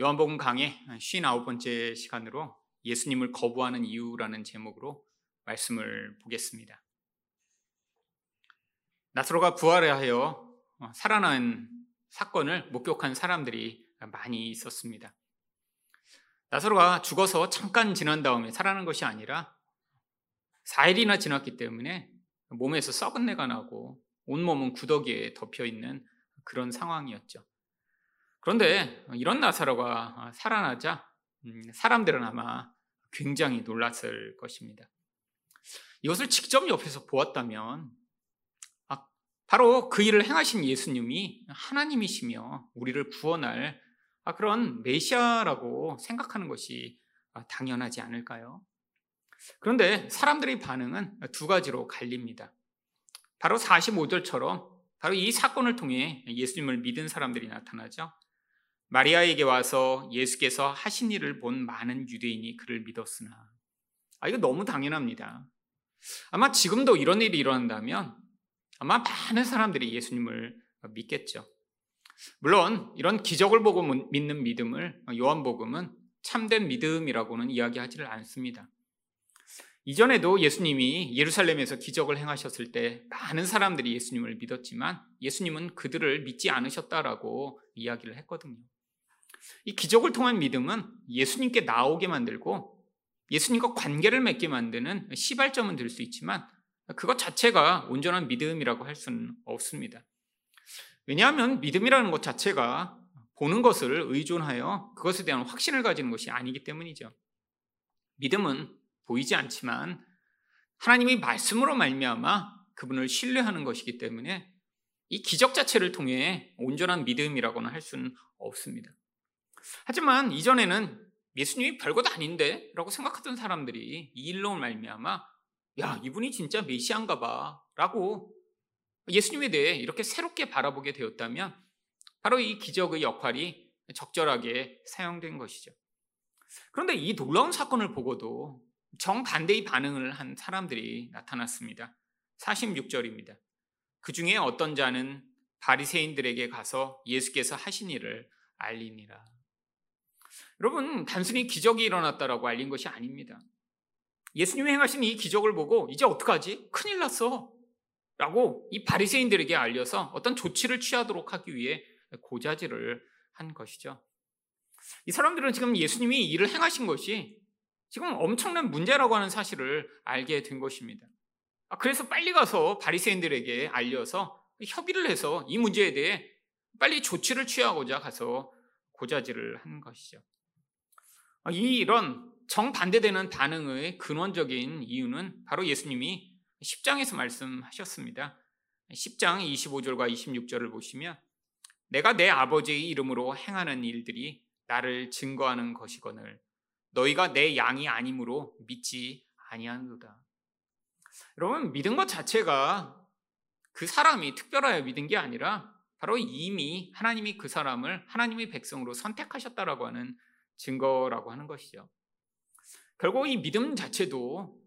요한복음 강의 59번째 시간으로 예수님을 거부하는 이유라는 제목으로 말씀을 보겠습니다. 나사로가 부활하여 살아난 사건을 목격한 사람들이 많이 있었습니다. 나사로가 죽어서 잠깐 지난 다음에 살아난 것이 아니라 4일이나 지났기 때문에 몸에서 썩은 내가 나고 온몸은 구더기에 덮여 있는 그런 상황이었죠. 그런데 이런 나사로가 살아나자 음, 사람들은 아마 굉장히 놀랐을 것입니다. 이것을 직접 옆에서 보았다면 아, 바로 그 일을 행하신 예수님이 하나님이시며 우리를 구원할 아, 그런 메시아라고 생각하는 것이 아, 당연하지 않을까요? 그런데 사람들의 반응은 두 가지로 갈립니다. 바로 45절처럼 바로 이 사건을 통해 예수님을 믿은 사람들이 나타나죠. 마리아에게 와서 예수께서 하신 일을 본 많은 유대인이 그를 믿었으나 아 이거 너무 당연합니다. 아마 지금도 이런 일이 일어난다면 아마 많은 사람들이 예수님을 믿겠죠. 물론 이런 기적을 보고 믿는 믿음을 요한복음은 참된 믿음이라고는 이야기하지를 않습니다. 이전에도 예수님이 예루살렘에서 기적을 행하셨을 때 많은 사람들이 예수님을 믿었지만 예수님은 그들을 믿지 않으셨다라고 이야기를 했거든요. 이 기적을 통한 믿음은 예수님께 나오게 만들고 예수님과 관계를 맺게 만드는 시발점은 될 수 있지만 그것 자체가 온전한 믿음이라고 할 수는 없습니다. 왜냐하면 믿음이라는 것 자체가 보는 것을 의존하여 그것에 대한 확신을 가지는 것이 아니기 때문이죠. 믿음은 보이지 않지만 하나님의 말씀으로 말미암아 그분을 신뢰하는 것이기 때문에 이 기적 자체를 통해 온전한 믿음이라고는 할 수는 없습니다. 하지만 이전에는 예수님이 별것 아닌데 라고 생각하던 사람들이 이 일로 말미암아 야 이분이 진짜 메시아인가 봐 라고 예수님에 대해 이렇게 새롭게 바라보게 되었다면 바로 이 기적의 역할이 적절하게 사용된 것이죠. 그런데 이 놀라운 사건을 보고도 정반대의 반응을 한 사람들이 나타났습니다. 46절입니다. 그 중에 어떤 자는 바리새인들에게 가서 예수께서 하신 일을 알리니라. 여러분, 단순히 기적이 일어났다라고 알린 것이 아닙니다. 예수님이 행하신 이 기적을 보고 이제 어떡하지? 큰일 났어. 라고 이 바리새인들에게 알려서 어떤 조치를 취하도록 하기 위해 고자질을 한 것이죠. 이 사람들은 지금 예수님이 일을 행하신 것이 지금 엄청난 문제라고 하는 사실을 알게 된 것입니다. 아, 그래서 빨리 가서 바리새인들에게 알려서 협의를 해서 이 문제에 대해 빨리 조치를 취하고자 가서 고자질을 한 것이죠. 아, 이 이런 정반대되는 반응의 근원적인 이유는 바로 예수님이 10장에서 말씀하셨습니다. 10장 25절과 26절을 보시면 내가 내 아버지의 이름으로 행하는 일들이 나를 증거하는 것이거늘 너희가 내 양이 아니므로 믿지 아니하노다. 여러분 믿은 것 자체가 그 사람이 특별하여 믿은 게 아니라 바로 이미 하나님이 그 사람을 하나님의 백성으로 선택하셨다라고 하는 증거라고 하는 것이죠. 결국 이 믿음 자체도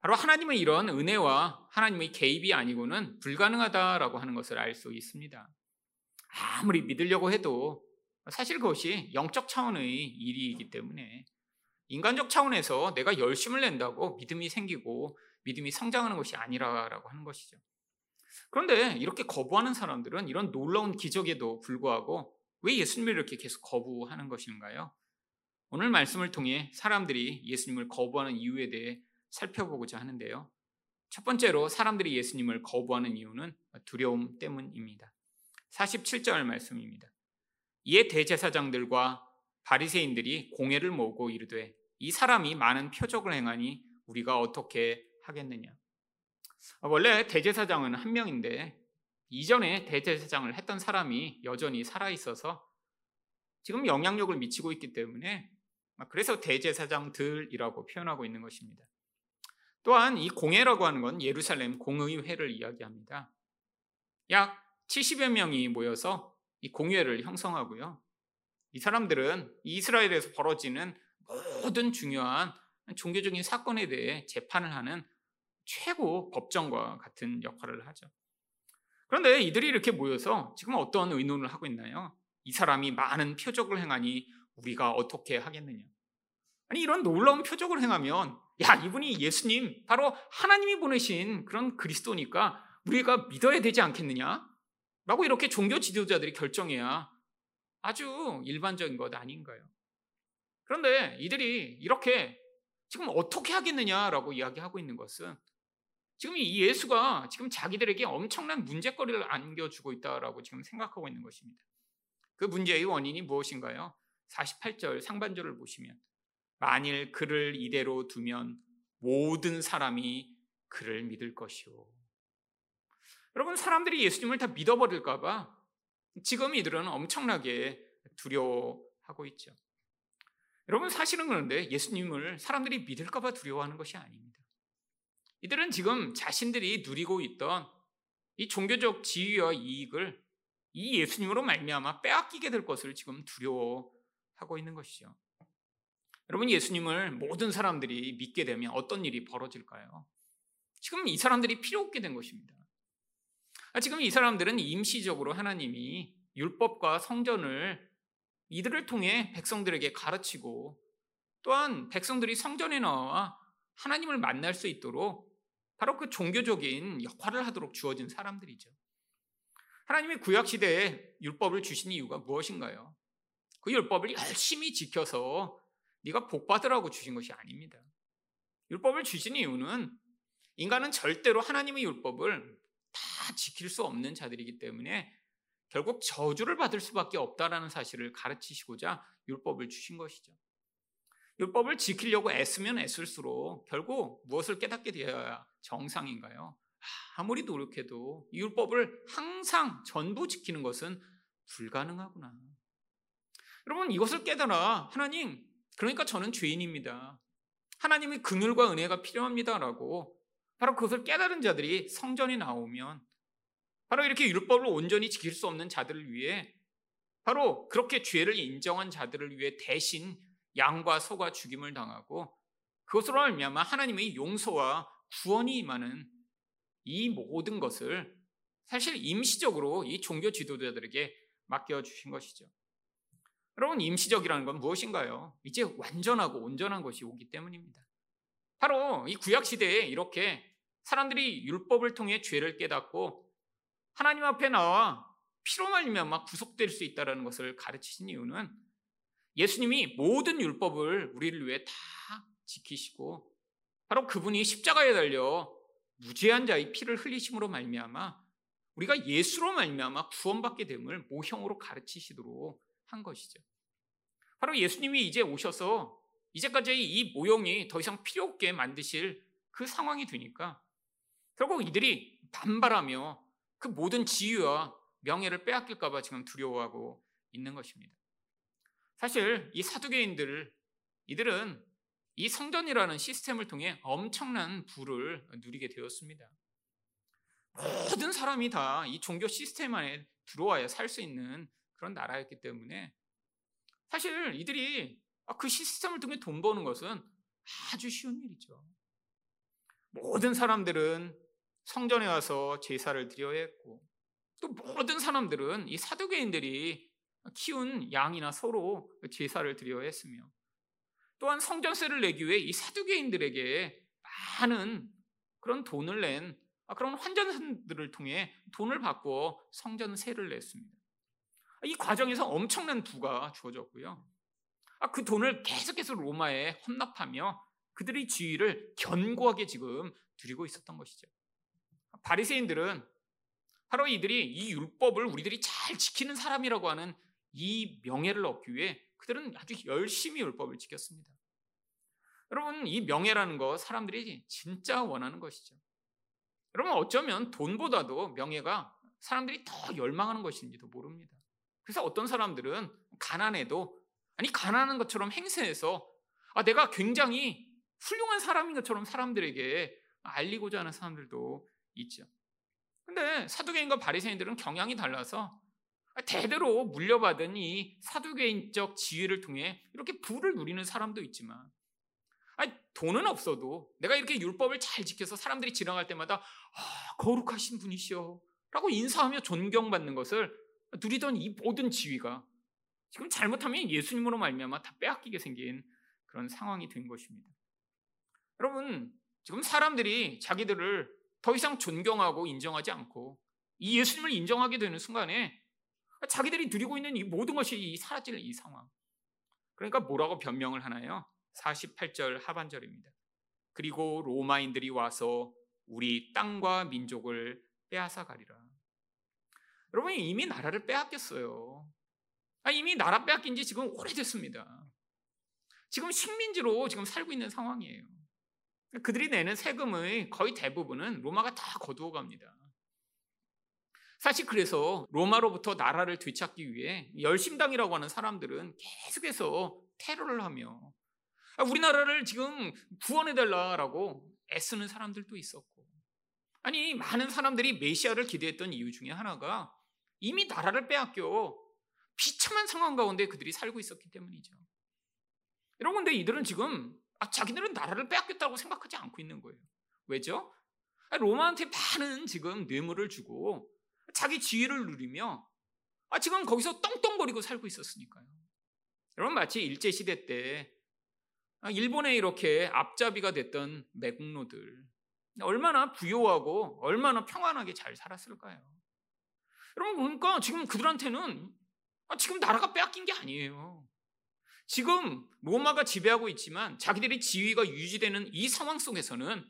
바로 하나님의 이런 은혜와 하나님의 개입이 아니고는 불가능하다라고 하는 것을 알 수 있습니다. 아무리 믿으려고 해도 사실 그것이 영적 차원의 일이기 때문에 인간적 차원에서 내가 열심을 낸다고 믿음이 생기고 믿음이 성장하는 것이 아니라라고 하는 것이죠. 그런데 이렇게 거부하는 사람들은 이런 놀라운 기적에도 불구하고 왜 예수님을 이렇게 계속 거부하는 것인가요? 오늘 말씀을 통해 사람들이 예수님을 거부하는 이유에 대해 살펴보고자 하는데요. 첫 번째로 사람들이 예수님을 거부하는 이유는 두려움 때문입니다. 47절 말씀입니다. 이에 대제사장들과 바리새인들이 공회를 모으고 이르되 이 사람이 많은 표적을 행하니 우리가 어떻게 하겠느냐. 원래 대제사장은 한 명인데 이전에 대제사장을 했던 사람이 여전히 살아 있어서 지금 영향력을 미치고 있기 때문에 그래서 대제사장들이라고 표현하고 있는 것입니다. 또한 이 공회라고 하는 건 예루살렘 공의회를 이야기합니다. 약 70여 명이 모여서 이 공회를 형성하고요. 이 사람들은 이스라엘에서 벌어지는 모든 중요한 종교적인 사건에 대해 재판을 하는 최고 법정과 같은 역할을 하죠. 그런데 이들이 이렇게 모여서 지금 어떤 의논을 하고 있나요? 이 사람이 많은 표적을 행하니 우리가 어떻게 하겠느냐? 아니 이런 놀라운 표적을 행하면 야 이분이 예수님 바로 하나님이 보내신 그런 그리스도니까 우리가 믿어야 되지 않겠느냐? 라고 이렇게 종교 지도자들이 결정해야 아주 일반적인 것 아닌가요? 그런데 이들이 이렇게 지금 어떻게 하겠느냐라고 이야기하고 있는 것은 지금 이 예수가 지금 자기들에게 엄청난 문제거리를 안겨주고 있다라고 지금 생각하고 있는 것입니다. 그 문제의 원인이 무엇인가요? 48절 상반절을 보시면 만일 그를 이대로 두면 모든 사람이 그를 믿을 것이오. 여러분 사람들이 예수님을 다 믿어버릴까 봐 지금 이들은 엄청나게 두려워하고 있죠. 여러분 사실은 그런데 예수님을 사람들이 믿을까 봐 두려워하는 것이 아닙니다. 이들은 지금 자신들이 누리고 있던 이 종교적 지위와 이익을 이 예수님으로 말미암아 빼앗기게 될 것을 지금 두려워 하고 있는 것이죠. 여러분 예수님을 모든 사람들이 믿게 되면 어떤 일이 벌어질까요? 지금 이 사람들이 필요 없게 된 것입니다. 아, 지금 이 사람들은 임시적으로 하나님이 율법과 성전을 이들을 통해 백성들에게 가르치고 또한 백성들이 성전에 나와 하나님을 만날 수 있도록 바로 그 종교적인 역할을 하도록 주어진 사람들이죠. 하나님이 구약 시대에 율법을 주신 이유가 무엇인가요? 그 율법을 열심히 지켜서 네가 복 받으라고 주신 것이 아닙니다. 율법을 주신 이유는 인간은 절대로 하나님의 율법을 다 지킬 수 없는 자들이기 때문에 결국 저주를 받을 수밖에 없다라는 사실을 가르치시고자 율법을 주신 것이죠. 율법을 지키려고 애쓰면 애쓸수록 결국 무엇을 깨닫게 되어야 정상인가요? 아무리 노력해도 율법을 항상 전부 지키는 것은 불가능하구나. 여러분 이것을 깨달아 하나님 그러니까 저는 죄인입니다. 하나님의 긍휼과 은혜가 필요합니다라고 바로 그것을 깨달은 자들이 성전에 나오면 바로 이렇게 율법을 온전히 지킬 수 없는 자들을 위해 바로 그렇게 죄를 인정한 자들을 위해 대신 양과 소가 죽임을 당하고 그것으로 말미암아 하나님의 용서와 구원이 임하는 이 모든 것을 사실 임시적으로 이 종교 지도자들에게 맡겨 주신 것이죠. 여러분 임시적이라는 건 무엇인가요? 이제 완전하고 온전한 것이 오기 때문입니다. 바로 이 구약 시대에 이렇게 사람들이 율법을 통해 죄를 깨닫고 하나님 앞에 나와 피로 말미암아 구속될 수 있다는 것을 가르치신 이유는 예수님이 모든 율법을 우리를 위해 다 지키시고 바로 그분이 십자가에 달려 무죄한 자의 피를 흘리심으로 말미암아 우리가 예수로 말미암아 구원받게 됨을 모형으로 가르치시도록 한 것이죠. 바로 예수님이 이제 오셔서 이제까지 이 모형이 더 이상 필요 없게 만드실 그 상황이 되니까 결국 이들이 반발하며 그 모든 지위와 명예를 빼앗길까봐 지금 두려워하고 있는 것입니다. 사실 이 사두개인들 이들은 이 성전이라는 시스템을 통해 엄청난 부를 누리게 되었습니다. 모든 사람이 다 이 종교 시스템 안에 들어와야 살 수 있는 그런 나라였기 때문에 사실 이들이 그 시스템을 통해 돈 버는 것은 아주 쉬운 일이죠. 모든 사람들은 성전에 와서 제사를 드려야 했고 또 모든 사람들은 이 사두개인들이 키운 양이나 소로 제사를 드려야 했으며 또한 성전세를 내기 위해 이 사두개인들에게 많은 그런 돈을 낸 그런 환전들을 통해 돈을 받고 성전세를 냈습니다. 이 과정에서 엄청난 부가 주어졌고요. 그 돈을 계속해서 로마에 헌납하며 그들의 지위를 견고하게 지금 드리고 있었던 것이죠. 바리새인들은 바로 이들이 이 율법을 우리들이 잘 지키는 사람이라고 하는 이 명예를 얻기 위해 그들은 아주 열심히 율법을 지켰습니다. 여러분, 이 명예라는 거 사람들이 진짜 원하는 것이죠. 여러분, 어쩌면 돈보다도 명예가 사람들이 더 열망하는 것인지도 모릅니다. 그래서 어떤 사람들은 가난해도 아니 가난한 것처럼 행세해서 아 내가 굉장히 훌륭한 사람인 것처럼 사람들에게 알리고자 하는 사람들도 있죠. 근데 사두개인과 바리새인들은 경향이 달라서 대대로 물려받은 이 사두개인적 지위를 통해 이렇게 부를 누리는 사람도 있지만 아니, 돈은 없어도 내가 이렇게 율법을 잘 지켜서 사람들이 지나갈 때마다 아, 거룩하신 분이시여 라고 인사하며 존경받는 것을 누리던 이 모든 지위가 지금 잘못하면 예수님으로 말미암아 다 빼앗기게 생긴 그런 상황이 된 것입니다. 여러분, 지금 사람들이 자기들을 더 이상 존경하고 인정하지 않고 이 예수님을 인정하게 되는 순간에 자기들이 누리고 있는 이 모든 것이 사라질 이 상황. 그러니까 뭐라고 변명을 하나요? 48절 하반절입니다. 그리고 로마인들이 와서 우리 땅과 민족을 빼앗아 가리라. 여러분 이미 나라를 빼앗겼어요. 아, 이미 나라 빼앗긴 지 지금 오래됐습니다. 지금 식민지로 지금 살고 있는 상황이에요. 그들이 내는 세금의 거의 대부분은 로마가 다 거두어 갑니다. 사실 그래서 로마로부터 나라를 되찾기 위해 열심당이라고 하는 사람들은 계속해서 테러를 하며 아, 우리나라를 지금 구원해달라라고 애쓰는 사람들도 있었고 아니 많은 사람들이 메시아를 기대했던 이유 중에 하나가 이미 나라를 빼앗겨 비참한 상황 가운데 그들이 살고 있었기 때문이죠. 여러분 근데 이들은 지금 아, 자기들은 나라를 빼앗겼다고 생각하지 않고 있는 거예요. 왜죠? 아, 로마한테 많은 지금 뇌물을 주고 자기 지위를 누리며 아, 지금 거기서 떵떵거리고 살고 있었으니까요. 여러분 마치 일제 시대 때 아, 일본에 이렇게 앞잡이가 됐던 매국노들 얼마나 부유하고 얼마나 평안하게 잘 살았을까요? 여러분 그러니까 지금 그들한테는 아, 지금 나라가 빼앗긴 게 아니에요. 지금 로마가 지배하고 있지만 자기들의 지위가 유지되는 이 상황 속에서는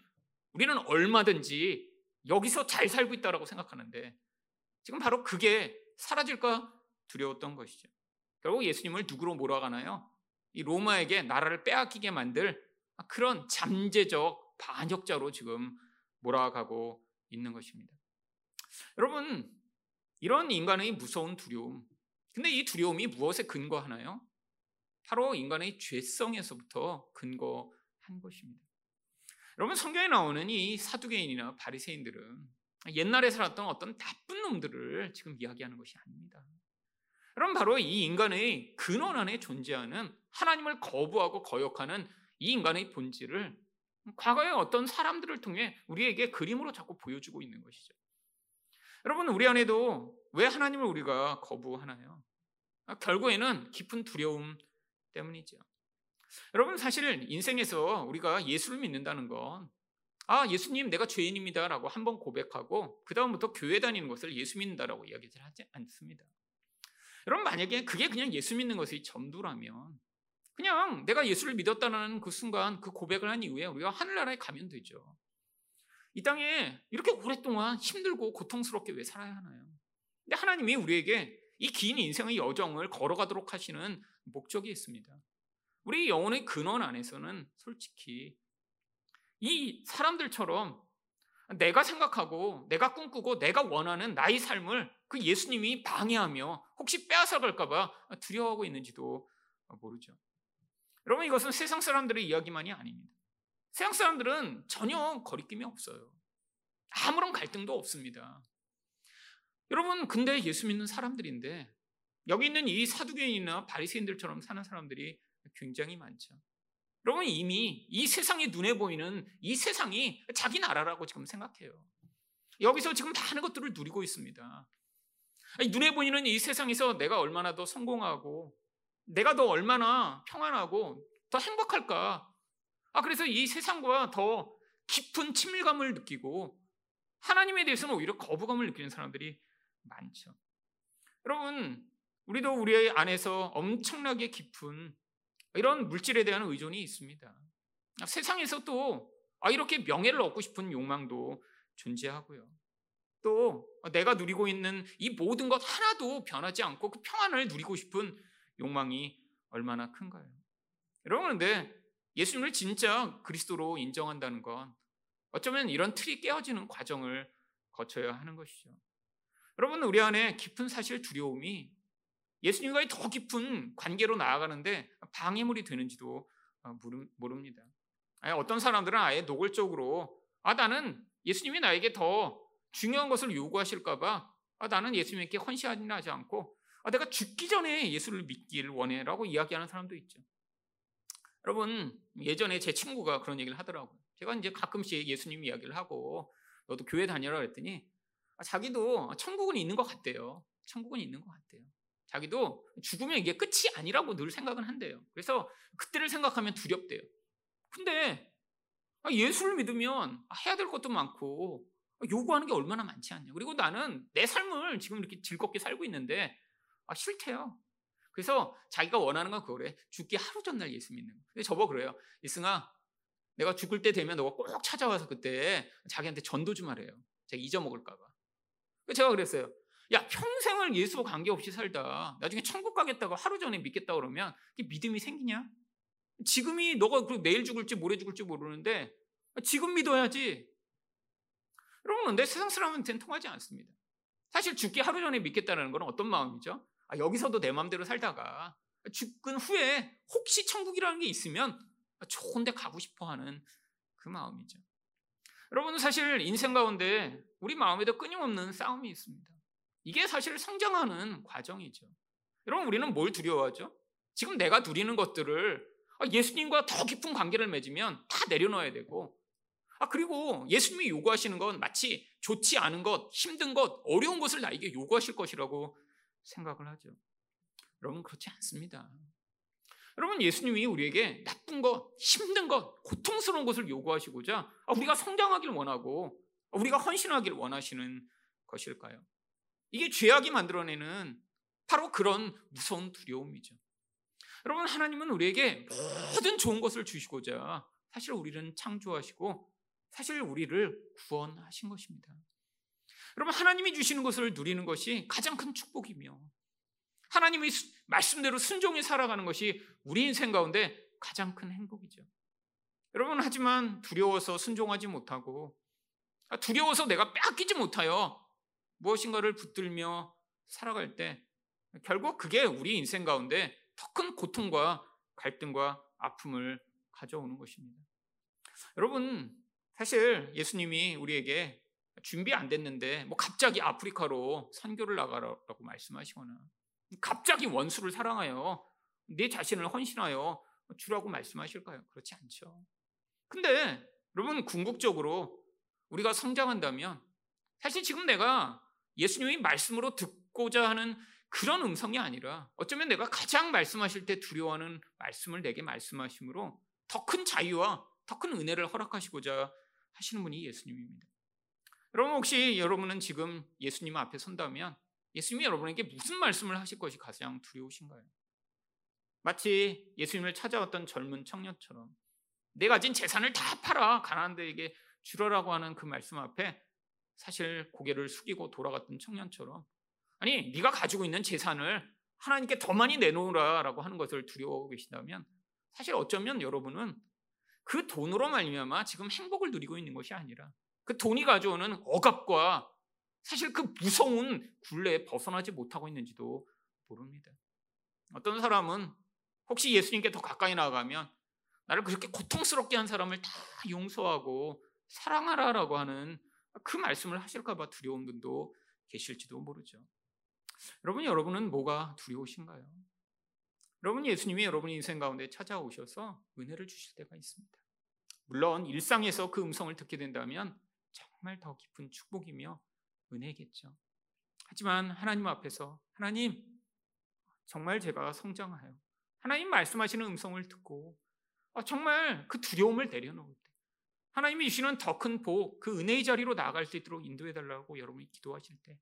우리는 얼마든지 여기서 잘 살고 있다고 생각하는데 지금 바로 그게 사라질까 두려웠던 것이죠. 결국 예수님을 누구로 몰아가나요? 이 로마에게 나라를 빼앗기게 만들 그런 잠재적 반역자로 지금 몰아가고 있는 것입니다. 여러분, 이런 인간의 무서운 두려움. 근데 이 두려움이 무엇에 근거하나요? 바로 인간의 죄성에서부터 근거한 것입니다. 여러분 성경에 나오는 이 사두개인이나 바리새인들은 옛날에 살았던 어떤 나쁜 놈들을 지금 이야기하는 것이 아닙니다. 여러분 바로 이 인간의 근원 안에 존재하는 하나님을 거부하고 거역하는 이 인간의 본질을 과거의 어떤 사람들을 통해 우리에게 그림으로 자꾸 보여주고 있는 것이죠. 여러분 우리 안에도 왜 하나님을 우리가 거부하나요? 결국에는 깊은 두려움 때문이죠. 여러분 사실 인생에서 우리가 예수를 믿는다는 건 아, 예수님 내가 죄인입니다라고 한 번 고백하고 그다음부터 교회 다니는 것을 예수 믿는다라고 이야기를 하지 않습니다. 여러분 만약에 그게 그냥 예수 믿는 것의 전부라면 그냥 내가 예수를 믿었다는 그 순간 그 고백을 한 이후에 우리가 하늘나라에 가면 되죠. 이 땅에 이렇게 오랫동안 힘들고 고통스럽게 왜 살아야 하나요? 근데 하나님이 우리에게 이 긴 인생의 여정을 걸어가도록 하시는 목적이 있습니다. 우리 영혼의 근원 안에서는 솔직히 이 사람들처럼 내가 생각하고 내가 꿈꾸고 내가 원하는 나의 삶을 그 예수님이 방해하며 혹시 빼앗아갈까봐 두려워하고 있는지도 모르죠. 여러분 이것은 세상 사람들의 이야기만이 아닙니다. 세상 사람들은 전혀 거리낌이 없어요. 아무런 갈등도 없습니다. 여러분 근데 예수 믿는 사람들인데 여기 있는 이 사두개인이나 바리새인들처럼 사는 사람들이 굉장히 많죠. 여러분 이미 이 세상이 눈에 보이는 이 세상이 자기 나라라고 지금 생각해요. 여기서 지금 많은 것들을 누리고 있습니다. 눈에 보이는 이 세상에서 내가 얼마나 더 성공하고 내가 더 얼마나 평안하고 더 행복할까? 아 그래서 이 세상과 더 깊은 친밀감을 느끼고 하나님에 대해서는 오히려 거부감을 느끼는 사람들이 많죠. 여러분 우리도 우리 안에서 엄청나게 깊은 이런 물질에 대한 의존이 있습니다. 세상에서 또 아, 이렇게 명예를 얻고 싶은 욕망도 존재하고요. 또 내가 누리고 있는 이 모든 것 하나도 변하지 않고 그 평안을 누리고 싶은 욕망이 얼마나 큰가요? 여러분 근데 예수님을 진짜 그리스도로 인정한다는 건 어쩌면 이런 틀이 깨어지는 과정을 거쳐야 하는 것이죠. 여러분 우리 안에 깊은 사실 두려움이 예수님과의 더 깊은 관계로 나아가는데 방해물이 되는지도 어, 모릅니다. 어떤 사람들은 아예 노골적으로 아 나는 예수님이 나에게 더 중요한 것을 요구하실까봐 아, 나는 예수님께 헌신하지 않고 아, 내가 죽기 전에 예수를 믿기를 원해라고 이야기하는 사람도 있죠. 여러분 예전에 제 친구가 그런 얘기를 하더라고요. 제가 이제 가끔씩 예수님 이야기를 하고 너도 교회 다녀라 그랬더니 아, 자기도 천국은 있는 것 같대요. 천국은 있는 것 같대요. 자기도 죽으면 이게 끝이 아니라고 늘 생각은 한대요. 그래서 그때를 생각하면 두렵대요. 근데 아, 예수를 믿으면 아, 해야 될 것도 많고 아, 요구하는 게 얼마나 많지 않냐. 그리고 나는 내 삶을 지금 이렇게 즐겁게 살고 있는데 아, 싫대요. 그래서 자기가 원하는 건 그거래. 죽기 하루 전날 예수 믿는 거. 근데 저보 그래요. 이승아, 내가 죽을 때 되면 너가 꼭 찾아와서 그때 자기한테 전도 좀 하래요. 제가 잊어먹을까봐. 제가 그랬어요. 야, 평생을 예수와 관계없이 살다 나중에 천국 가겠다고 하루 전에 믿겠다 그러면 믿음이 생기냐? 지금이 너가 내일 죽을지 모레 죽을지 모르는데 지금 믿어야지. 여러분, 내 세상 사람한테는 통하지 않습니다. 사실 죽기 하루 전에 믿겠다는 건 어떤 마음이죠? 아, 여기서도 내 마음대로 살다가 죽은 후에 혹시 천국이라는 게 있으면 좋은 데 가고 싶어 하는 그 마음이죠. 여러분, 사실 인생 가운데 우리 마음에도 끊임없는 싸움이 있습니다. 이게 사실 성장하는 과정이죠. 여러분, 우리는 뭘 두려워하죠? 지금 내가 누리는 것들을 아, 예수님과 더 깊은 관계를 맺으면 다 내려놓아야 되고, 아, 그리고 예수님이 요구하시는 건 마치 좋지 않은 것, 힘든 것, 어려운 것을 나에게 요구하실 것이라고 생각을 하죠. 여러분, 그렇지 않습니다. 여러분, 예수님이 우리에게 나쁜 것, 힘든 것, 고통스러운 것을 요구하시고자 아, 우리가 성장하길 원하고 우리가 헌신하길 원하시는 것일까요? 이게 죄악이 만들어내는 바로 그런 무서운 두려움이죠. 여러분, 하나님은 우리에게 모든 좋은 것을 주시고자 사실 우리는 창조하시고 사실 우리를 구원하신 것입니다. 여러분, 하나님이 주시는 것을 누리는 것이 가장 큰 축복이며 하나님의 말씀대로 순종히 살아가는 것이 우리 인생 가운데 가장 큰 행복이죠. 여러분, 하지만 두려워서 순종하지 못하고 두려워서 내가 빼앗기지 못하여 무엇인가를 붙들며 살아갈 때 결국 그게 우리 인생 가운데 더 큰 고통과 갈등과 아픔을 가져오는 것입니다. 여러분, 사실 예수님이 우리에게 준비 안 됐는데 뭐 갑자기 아프리카로 선교를 나가라고 말씀하시거나 갑자기 원수를 사랑하여 내 자신을 헌신하여 주라고 말씀하실까요? 그렇지 않죠. 근데 여러분 궁극적으로 우리가 성장한다면 사실 지금 내가 예수님이 말씀으로 듣고자 하는 그런 음성이 아니라 어쩌면 내가 가장 말씀하실 때 두려워하는 말씀을 내게 말씀하심으로 더 큰 자유와 더 큰 은혜를 허락하시고자 하시는 분이 예수님입니다. 여러분 혹시 여러분은 지금 예수님 앞에 선다면 예수님이 여러분에게 무슨 말씀을 하실 것이 가장 두려우신가요? 마치 예수님을 찾아왔던 젊은 청년처럼 내가 가진 재산을 다 팔아 가난한 데에게 주라라고 하는 그 말씀 앞에 사실 고개를 숙이고 돌아갔던 청년처럼 아니 네가 가지고 있는 재산을 하나님께 더 많이 내놓으라라고 하는 것을 두려워하고 계신다면 사실 어쩌면 여러분은 그 돈으로 말미암아 지금 행복을 누리고 있는 것이 아니라 그 돈이 가져오는 억압과 사실 그 무서운 굴레에 벗어나지 못하고 있는지도 모릅니다. 어떤 사람은 혹시 예수님께 더 가까이 나가면 나를 그렇게 고통스럽게 한 사람을 다 용서하고 사랑하라라고 하는 그 말씀을 하실까봐 두려운 분도 계실지도 모르죠. 여러분, 여러분은 뭐가 두려우신가요? 여러분, 예수님이 여러분 인생 가운데 찾아오셔서 은혜를 주실 때가 있습니다. 물론 일상에서 그 음성을 듣게 된다면 정말 더 깊은 축복이며 은혜겠죠. 하지만 하나님 앞에서 하나님 정말 제가 성장하여 하나님 말씀하시는 음성을 듣고 아, 정말 그 두려움을 내려놓을 때 하나님이 주시는 더 큰 복, 그 은혜의 자리로 나아갈 수 있도록 인도해 달라고 여러분이 기도하실 때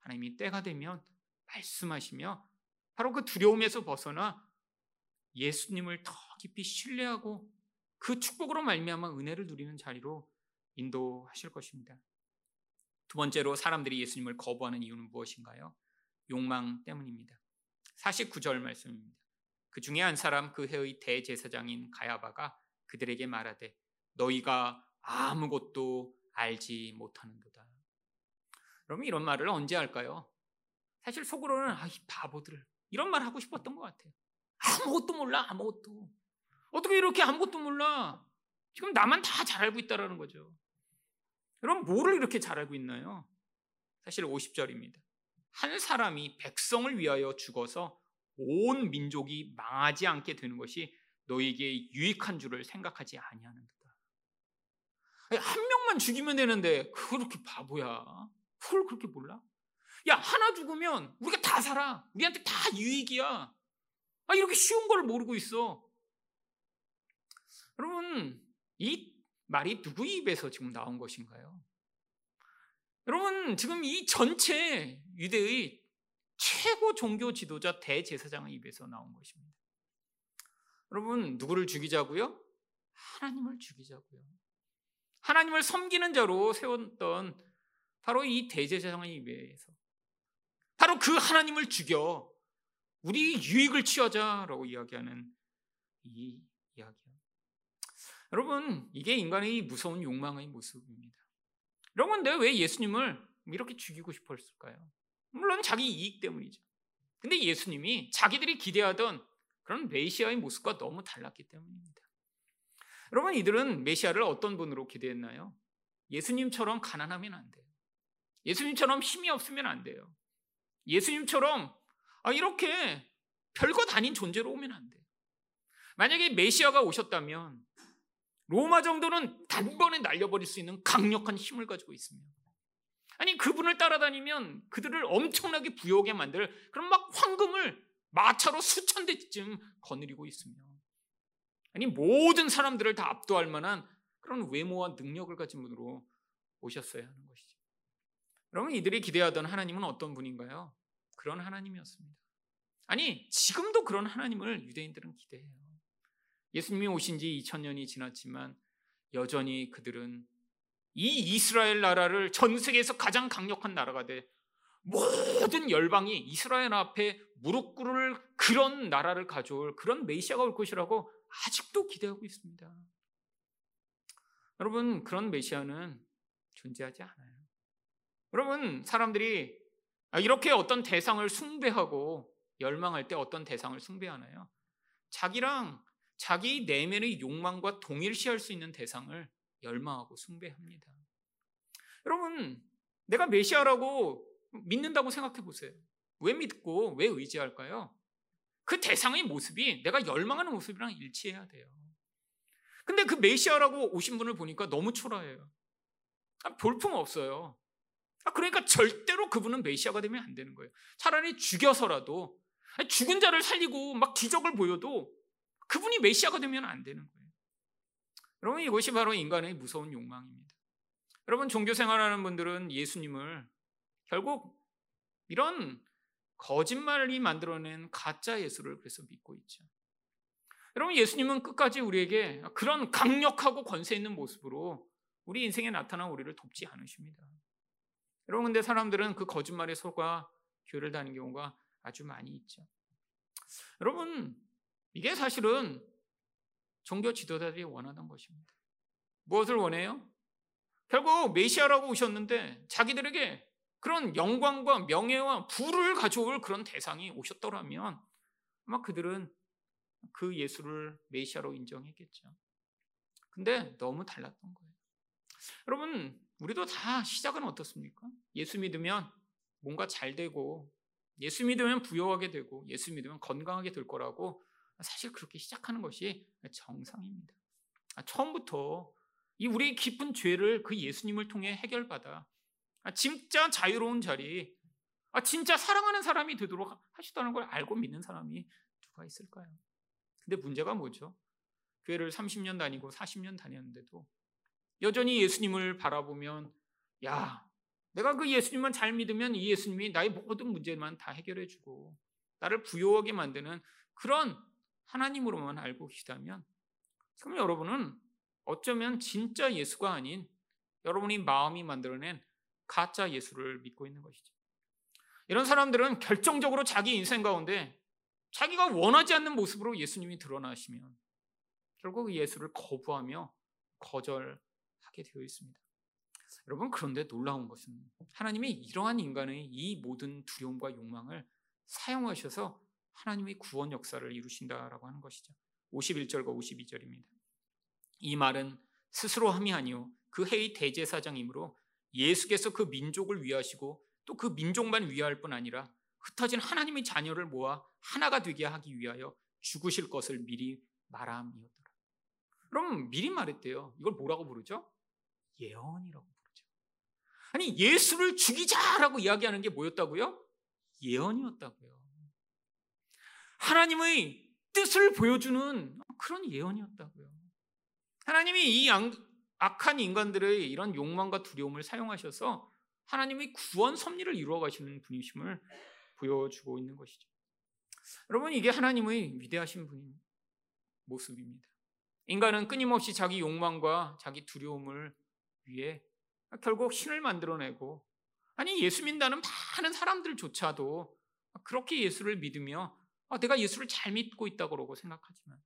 하나님이 때가 되면 말씀하시며 바로 그 두려움에서 벗어나 예수님을 더 깊이 신뢰하고 그 축복으로 말미암아 은혜를 누리는 자리로 인도하실 것입니다. 두 번째로 사람들이 예수님을 거부하는 이유는 무엇인가요? 욕망 때문입니다. 49절 말씀입니다. 그 중에 한 사람 그 해의 대제사장인 가야바가 그들에게 말하되 너희가 아무것도 알지 못하는도다. 그러면 이런 말을 언제 할까요? 사실 속으로는 아, 이 바보들 이런 말 하고 싶었던 것 같아요. 아무것도 몰라 아무것도 어떻게 이렇게 아무것도 몰라? 지금 나만 다 잘 알고 있다라는 거죠. 여러분, 뭐를 이렇게 잘 알고 있나요? 사실 50절입니다. 한 사람이 백성을 위하여 죽어서 온 민족이 망하지 않게 되는 것이 너에게 유익한 줄을 생각하지 아니하는도다. 한 명만 죽이면 되는데 그렇게 바보야. 그걸 그렇게 몰라? 야, 하나 죽으면 우리가 다 살아. 우리한테 다 유익이야. 아, 이렇게 쉬운 걸 모르고 있어. 여러분, 이 말이 누구 입에서 지금 나온 것인가요? 여러분, 지금 이 전체 유대의 최고 종교 지도자 대제사장의 입에서 나온 것입니다. 여러분, 누구를 죽이자고요? 하나님을 죽이자고요. 하나님을 섬기는 자로 세웠던 바로 이 대제사장의 입에서 바로 그 하나님을 죽여 우리 유익을 취하자라고 이야기하는 이 이야기야. 여러분, 이게 인간의 무서운 욕망의 모습입니다. 여러분, 내가 왜 예수님을 이렇게 죽이고 싶어 했을까요? 물론 자기 이익 때문이죠. 근데 예수님이 자기들이 기대하던 그런 메시아의 모습과 너무 달랐기 때문입니다. 여러분, 이들은 메시아를 어떤 분으로 기대했나요? 예수님처럼 가난하면 안 돼요. 예수님처럼 힘이 없으면 안 돼요. 예수님처럼 아, 이렇게 별것 아닌 존재로 오면 안 돼요. 만약에 메시아가 오셨다면 로마 정도는 단번에 날려버릴 수 있는 강력한 힘을 가지고 있습니다. 아니 그분을 따라다니면 그들을 엄청나게 부여하게 만들 그런 막 황금을 마차로 수천 대쯤 거느리고 있으며 아니 모든 사람들을 다 압도할 만한 그런 외모와 능력을 가진 분으로 오셨어야 하는 것이죠. 여러분 이들이 기대하던 하나님은 어떤 분인가요? 그런 하나님이었습니다. 아니 지금도 그런 하나님을 유대인들은 기대해요. 예수님이 오신 지 2000년이 지났지만 여전히 그들은 이 이스라엘 나라를 전 세계에서 가장 강력한 나라가 돼 모든 열방이 이스라엘 앞에 무릎 꿇을 그런 나라를 가져올 그런 메시아가 올 것이라고 아직도 기대하고 있습니다. 여러분, 그런 메시아는 존재하지 않아요. 여러분, 사람들이 이렇게 어떤 대상을 숭배하고 열망할 때 어떤 대상을 숭배하나요? 자기랑 자기 내면의 욕망과 동일시할 수 있는 대상을 열망하고 숭배합니다. 여러분, 내가 메시아라고 믿는다고 생각해 보세요. 왜 믿고 왜 의지할까요? 그 대상의 모습이 내가 열망하는 모습이랑 일치해야 돼요. 근데 그 메시아라고 오신 분을 보니까 너무 초라해요. 아, 볼품 없어요. 아, 그러니까 절대로 그분은 메시아가 되면 안 되는 거예요. 차라리 죽여서라도 죽은 자를 살리고 막 기적을 보여도 그분이 메시아가 되면 안 되는 거예요. 여러분 이것이 바로 인간의 무서운 욕망입니다. 여러분 종교 생활하는 분들은 예수님을 결국 이런 거짓말이 만들어낸 가짜 예수를 그래서 믿고 있죠. 여러분 예수님은 끝까지 우리에게 그런 강력하고 권세 있는 모습으로 우리 인생에 나타난 우리를 돕지 않으십니다. 여러분 근데 사람들은 그 거짓말에 속아 교회를 다니는 경우가 아주 많이 있죠. 여러분 이게 사실은 종교 지도자들이 원하던 것입니다. 무엇을 원해요? 결국 메시아라고 오셨는데 자기들에게 그런 영광과 명예와 부를 가져올 그런 대상이 오셨더라면 아마 그들은 그 예수를 메시아로 인정했겠죠. 근데 너무 달랐던 거예요. 여러분, 우리도 다 시작은 어떻습니까? 예수 믿으면 뭔가 잘 되고, 예수 믿으면 부여하게 되고, 예수 믿으면 건강하게 될 거라고 사실 그렇게 시작하는 것이 정상입니다. 아, 처음부터 이 우리의 깊은 죄를 그 예수님을 통해 해결받아 아, 진짜 자유로운 자리, 아, 진짜 사랑하는 사람이 되도록 하시다는 걸 알고 믿는 사람이 누가 있을까요? 근데 문제가 뭐죠? 교회를 30년 다니고 40년 다녔는데도 여전히 예수님을 바라보면 야, 내가 그 예수님만 잘 믿으면 이 예수님이 나의 모든 문제만 다 해결해 주고 나를 부여하게 만드는 그런 하나님으로만 알고 계시다면 그럼 여러분은 어쩌면 진짜 예수가 아닌 여러분이 마음이 만들어낸 가짜 예수를 믿고 있는 것이죠. 이런 사람들은 결정적으로 자기 인생 가운데 자기가 원하지 않는 모습으로 예수님이 드러나시면 결국 그 예수를 거부하며 거절하게 되어 있습니다. 여러분 그런데 놀라운 것은 하나님이 이러한 인간의 이 모든 두려움과 욕망을 사용하셔서 하나님의 구원 역사를 이루신다라고 하는 것이죠. 51절과 52절입니다. 이 말은 스스로 함이 아니요 그 해의 대제사장이므로 예수께서 그 민족을 위하시고 또 그 민족만 위할 뿐 아니라 흩어진 하나님의 자녀를 모아 하나가 되게 하기 위하여 죽으실 것을 미리 말함이었더라. 그럼 미리 말했대요. 이걸 뭐라고 부르죠? 예언이라고 부르죠. 아니 예수를 죽이자라고 이야기하는 게 뭐였다고요? 예언이었다고요. 하나님의 뜻을 보여주는 그런 예언이었다고요. 하나님이 이 악한 인간들의 이런 욕망과 두려움을 사용하셔서 하나님의 구원 섭리를 이루어 가시는 분이심을 보여주고 있는 것이죠. 여러분 이게 하나님의 위대하신 분인 모습입니다. 인간은 끊임없이 자기 욕망과 자기 두려움을 위해 결국 신을 만들어내고 아니 예수 믿는다는 많은 사람들조차도 그렇게 예수를 믿으며 아, 내가 예수를 잘 믿고 있다고 생각하지만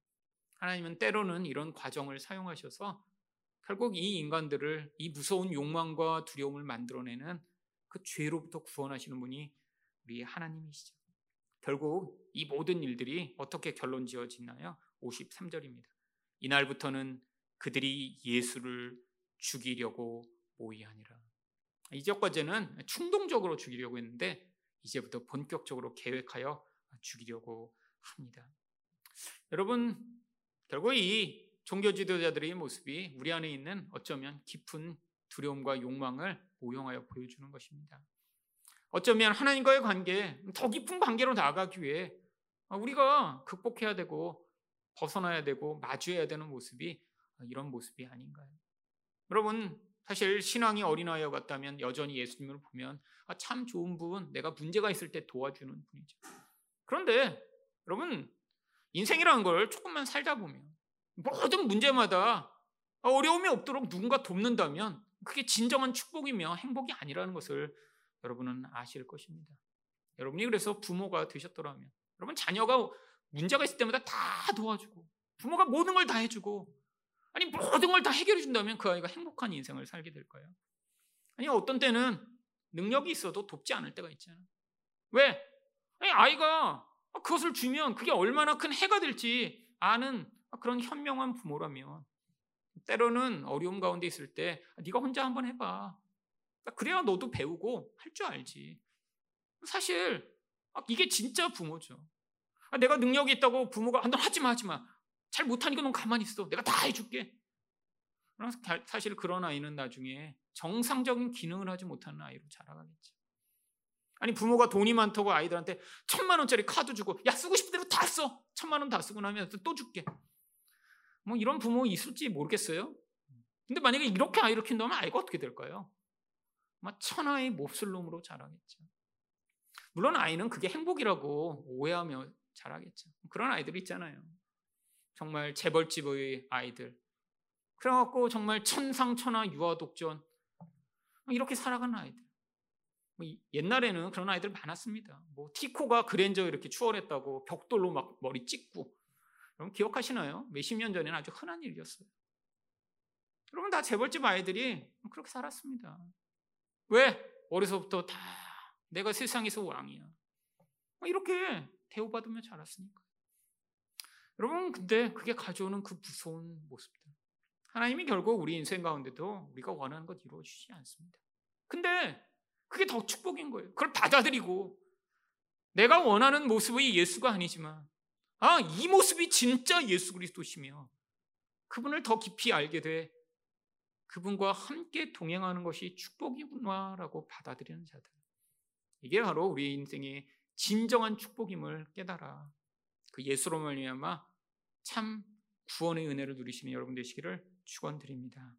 하나님은 때로는 이런 과정을 사용하셔서 결국 이 인간들을 이 무서운 욕망과 두려움을 만들어내는 그 죄로부터 구원하시는 분이 우리 하나님이시죠. 결국 이 모든 일들이 어떻게 결론 지어지나요? 53절입니다. 이날부터는 그들이 예수를 죽이려고 모의하니라. 이제까지는 충동적으로 죽이려고 했는데 이제부터 본격적으로 계획하여 죽이려고 합니다. 여러분, 결국 이 종교 지도자들의 모습이 우리 안에 있는 어쩌면 깊은 두려움과 욕망을 모형하여 보여주는 것입니다. 어쩌면 하나님과의 관계, 더 깊은 관계로 나아가기 위해 우리가 극복해야 되고 벗어나야 되고 마주해야 되는 모습이 이런 모습이 아닌가요? 여러분, 사실 신앙이 어린아이와 같다면 여전히 예수님을 보면 아, 참 좋은 분, 내가 문제가 있을 때 도와주는 분이죠. 그런데 여러분, 인생이라는 걸 조금만 살다 보면 모든 문제마다 어려움이 없도록 누군가 돕는다면 그게 진정한 축복이며 행복이 아니라는 것을 여러분은 아실 것입니다. 여러분이 그래서 부모가 되셨더라면 여러분 자녀가 문제가 있을 때마다 다 도와주고 부모가 모든 걸 다 해주고 아니 모든 걸 다 해결해 준다면 그 아이가 행복한 인생을 살게 될까요? 아니 어떤 때는 능력이 있어도 돕지 않을 때가 있잖아. 왜? 아이가 그것을 주면 그게 얼마나 큰 해가 될지 아는 그런 현명한 부모라면 때로는 어려움 가운데 있을 때 네가 혼자 한번 해봐. 그래야 너도 배우고 할 줄 알지. 사실 이게 진짜 부모죠. 내가 능력이 있다고 부모가 너 하지 마 하지 마. 잘 못하니까 넌 가만히 있어. 내가 다 해줄게. 사실 그런 아이는 나중에 정상적인 기능을 하지 못하는 아이로 자라가겠죠. 아니 부모가 돈이 많다고 아이들한테 천만 원짜리 카드 주고 야 쓰고 싶은 대로 다 써. 천만 원 다 쓰고 나면 또 줄게. 뭐 이런 부모 있을지 모르겠어요. 근데 만약에 이렇게 아이를 키운다면 아이가 어떻게 될까요? 막 천하의 몹쓸 놈으로 자라겠죠. 물론 아이는 그게 행복이라고 오해하며 자라겠죠. 그런 아이들 있잖아요. 정말 재벌집의 아이들. 그래갖고 정말 천상천하 유아독전. 이렇게 살아가는 아이들. 뭐 옛날에는 그런 아이들 많았습니다. 뭐 티코가 그랜저 이렇게 추월했다고 벽돌로 막 머리 찍고. 여러분 기억하시나요? 몇십 년 전에는 아주 흔한 일이었어요. 여러분 다 재벌집 아이들이 그렇게 살았습니다. 왜? 어려서부터 다 내가 세상에서 왕이야. 뭐 이렇게 대우받으며 자랐으니까. 여러분, 근데 그게 가져오는 그 무서운 모습들. 하나님이 결국 우리 인생 가운데도 우리가 원하는 것 이루어주시지 않습니다. 근데 그게 더 축복인 거예요. 그걸 받아들이고 내가 원하는 모습의 예수가 아니지만 아, 이 모습이 진짜 예수 그리스도시며 그분을 더 깊이 알게 돼 그분과 함께 동행하는 것이 축복이구나라고 받아들이는 자들. 이게 바로 우리 인생의 진정한 축복임을 깨달아 그 예수로 말미암아 참 구원의 은혜를 누리시는 여러분 되시기를 축원드립니다.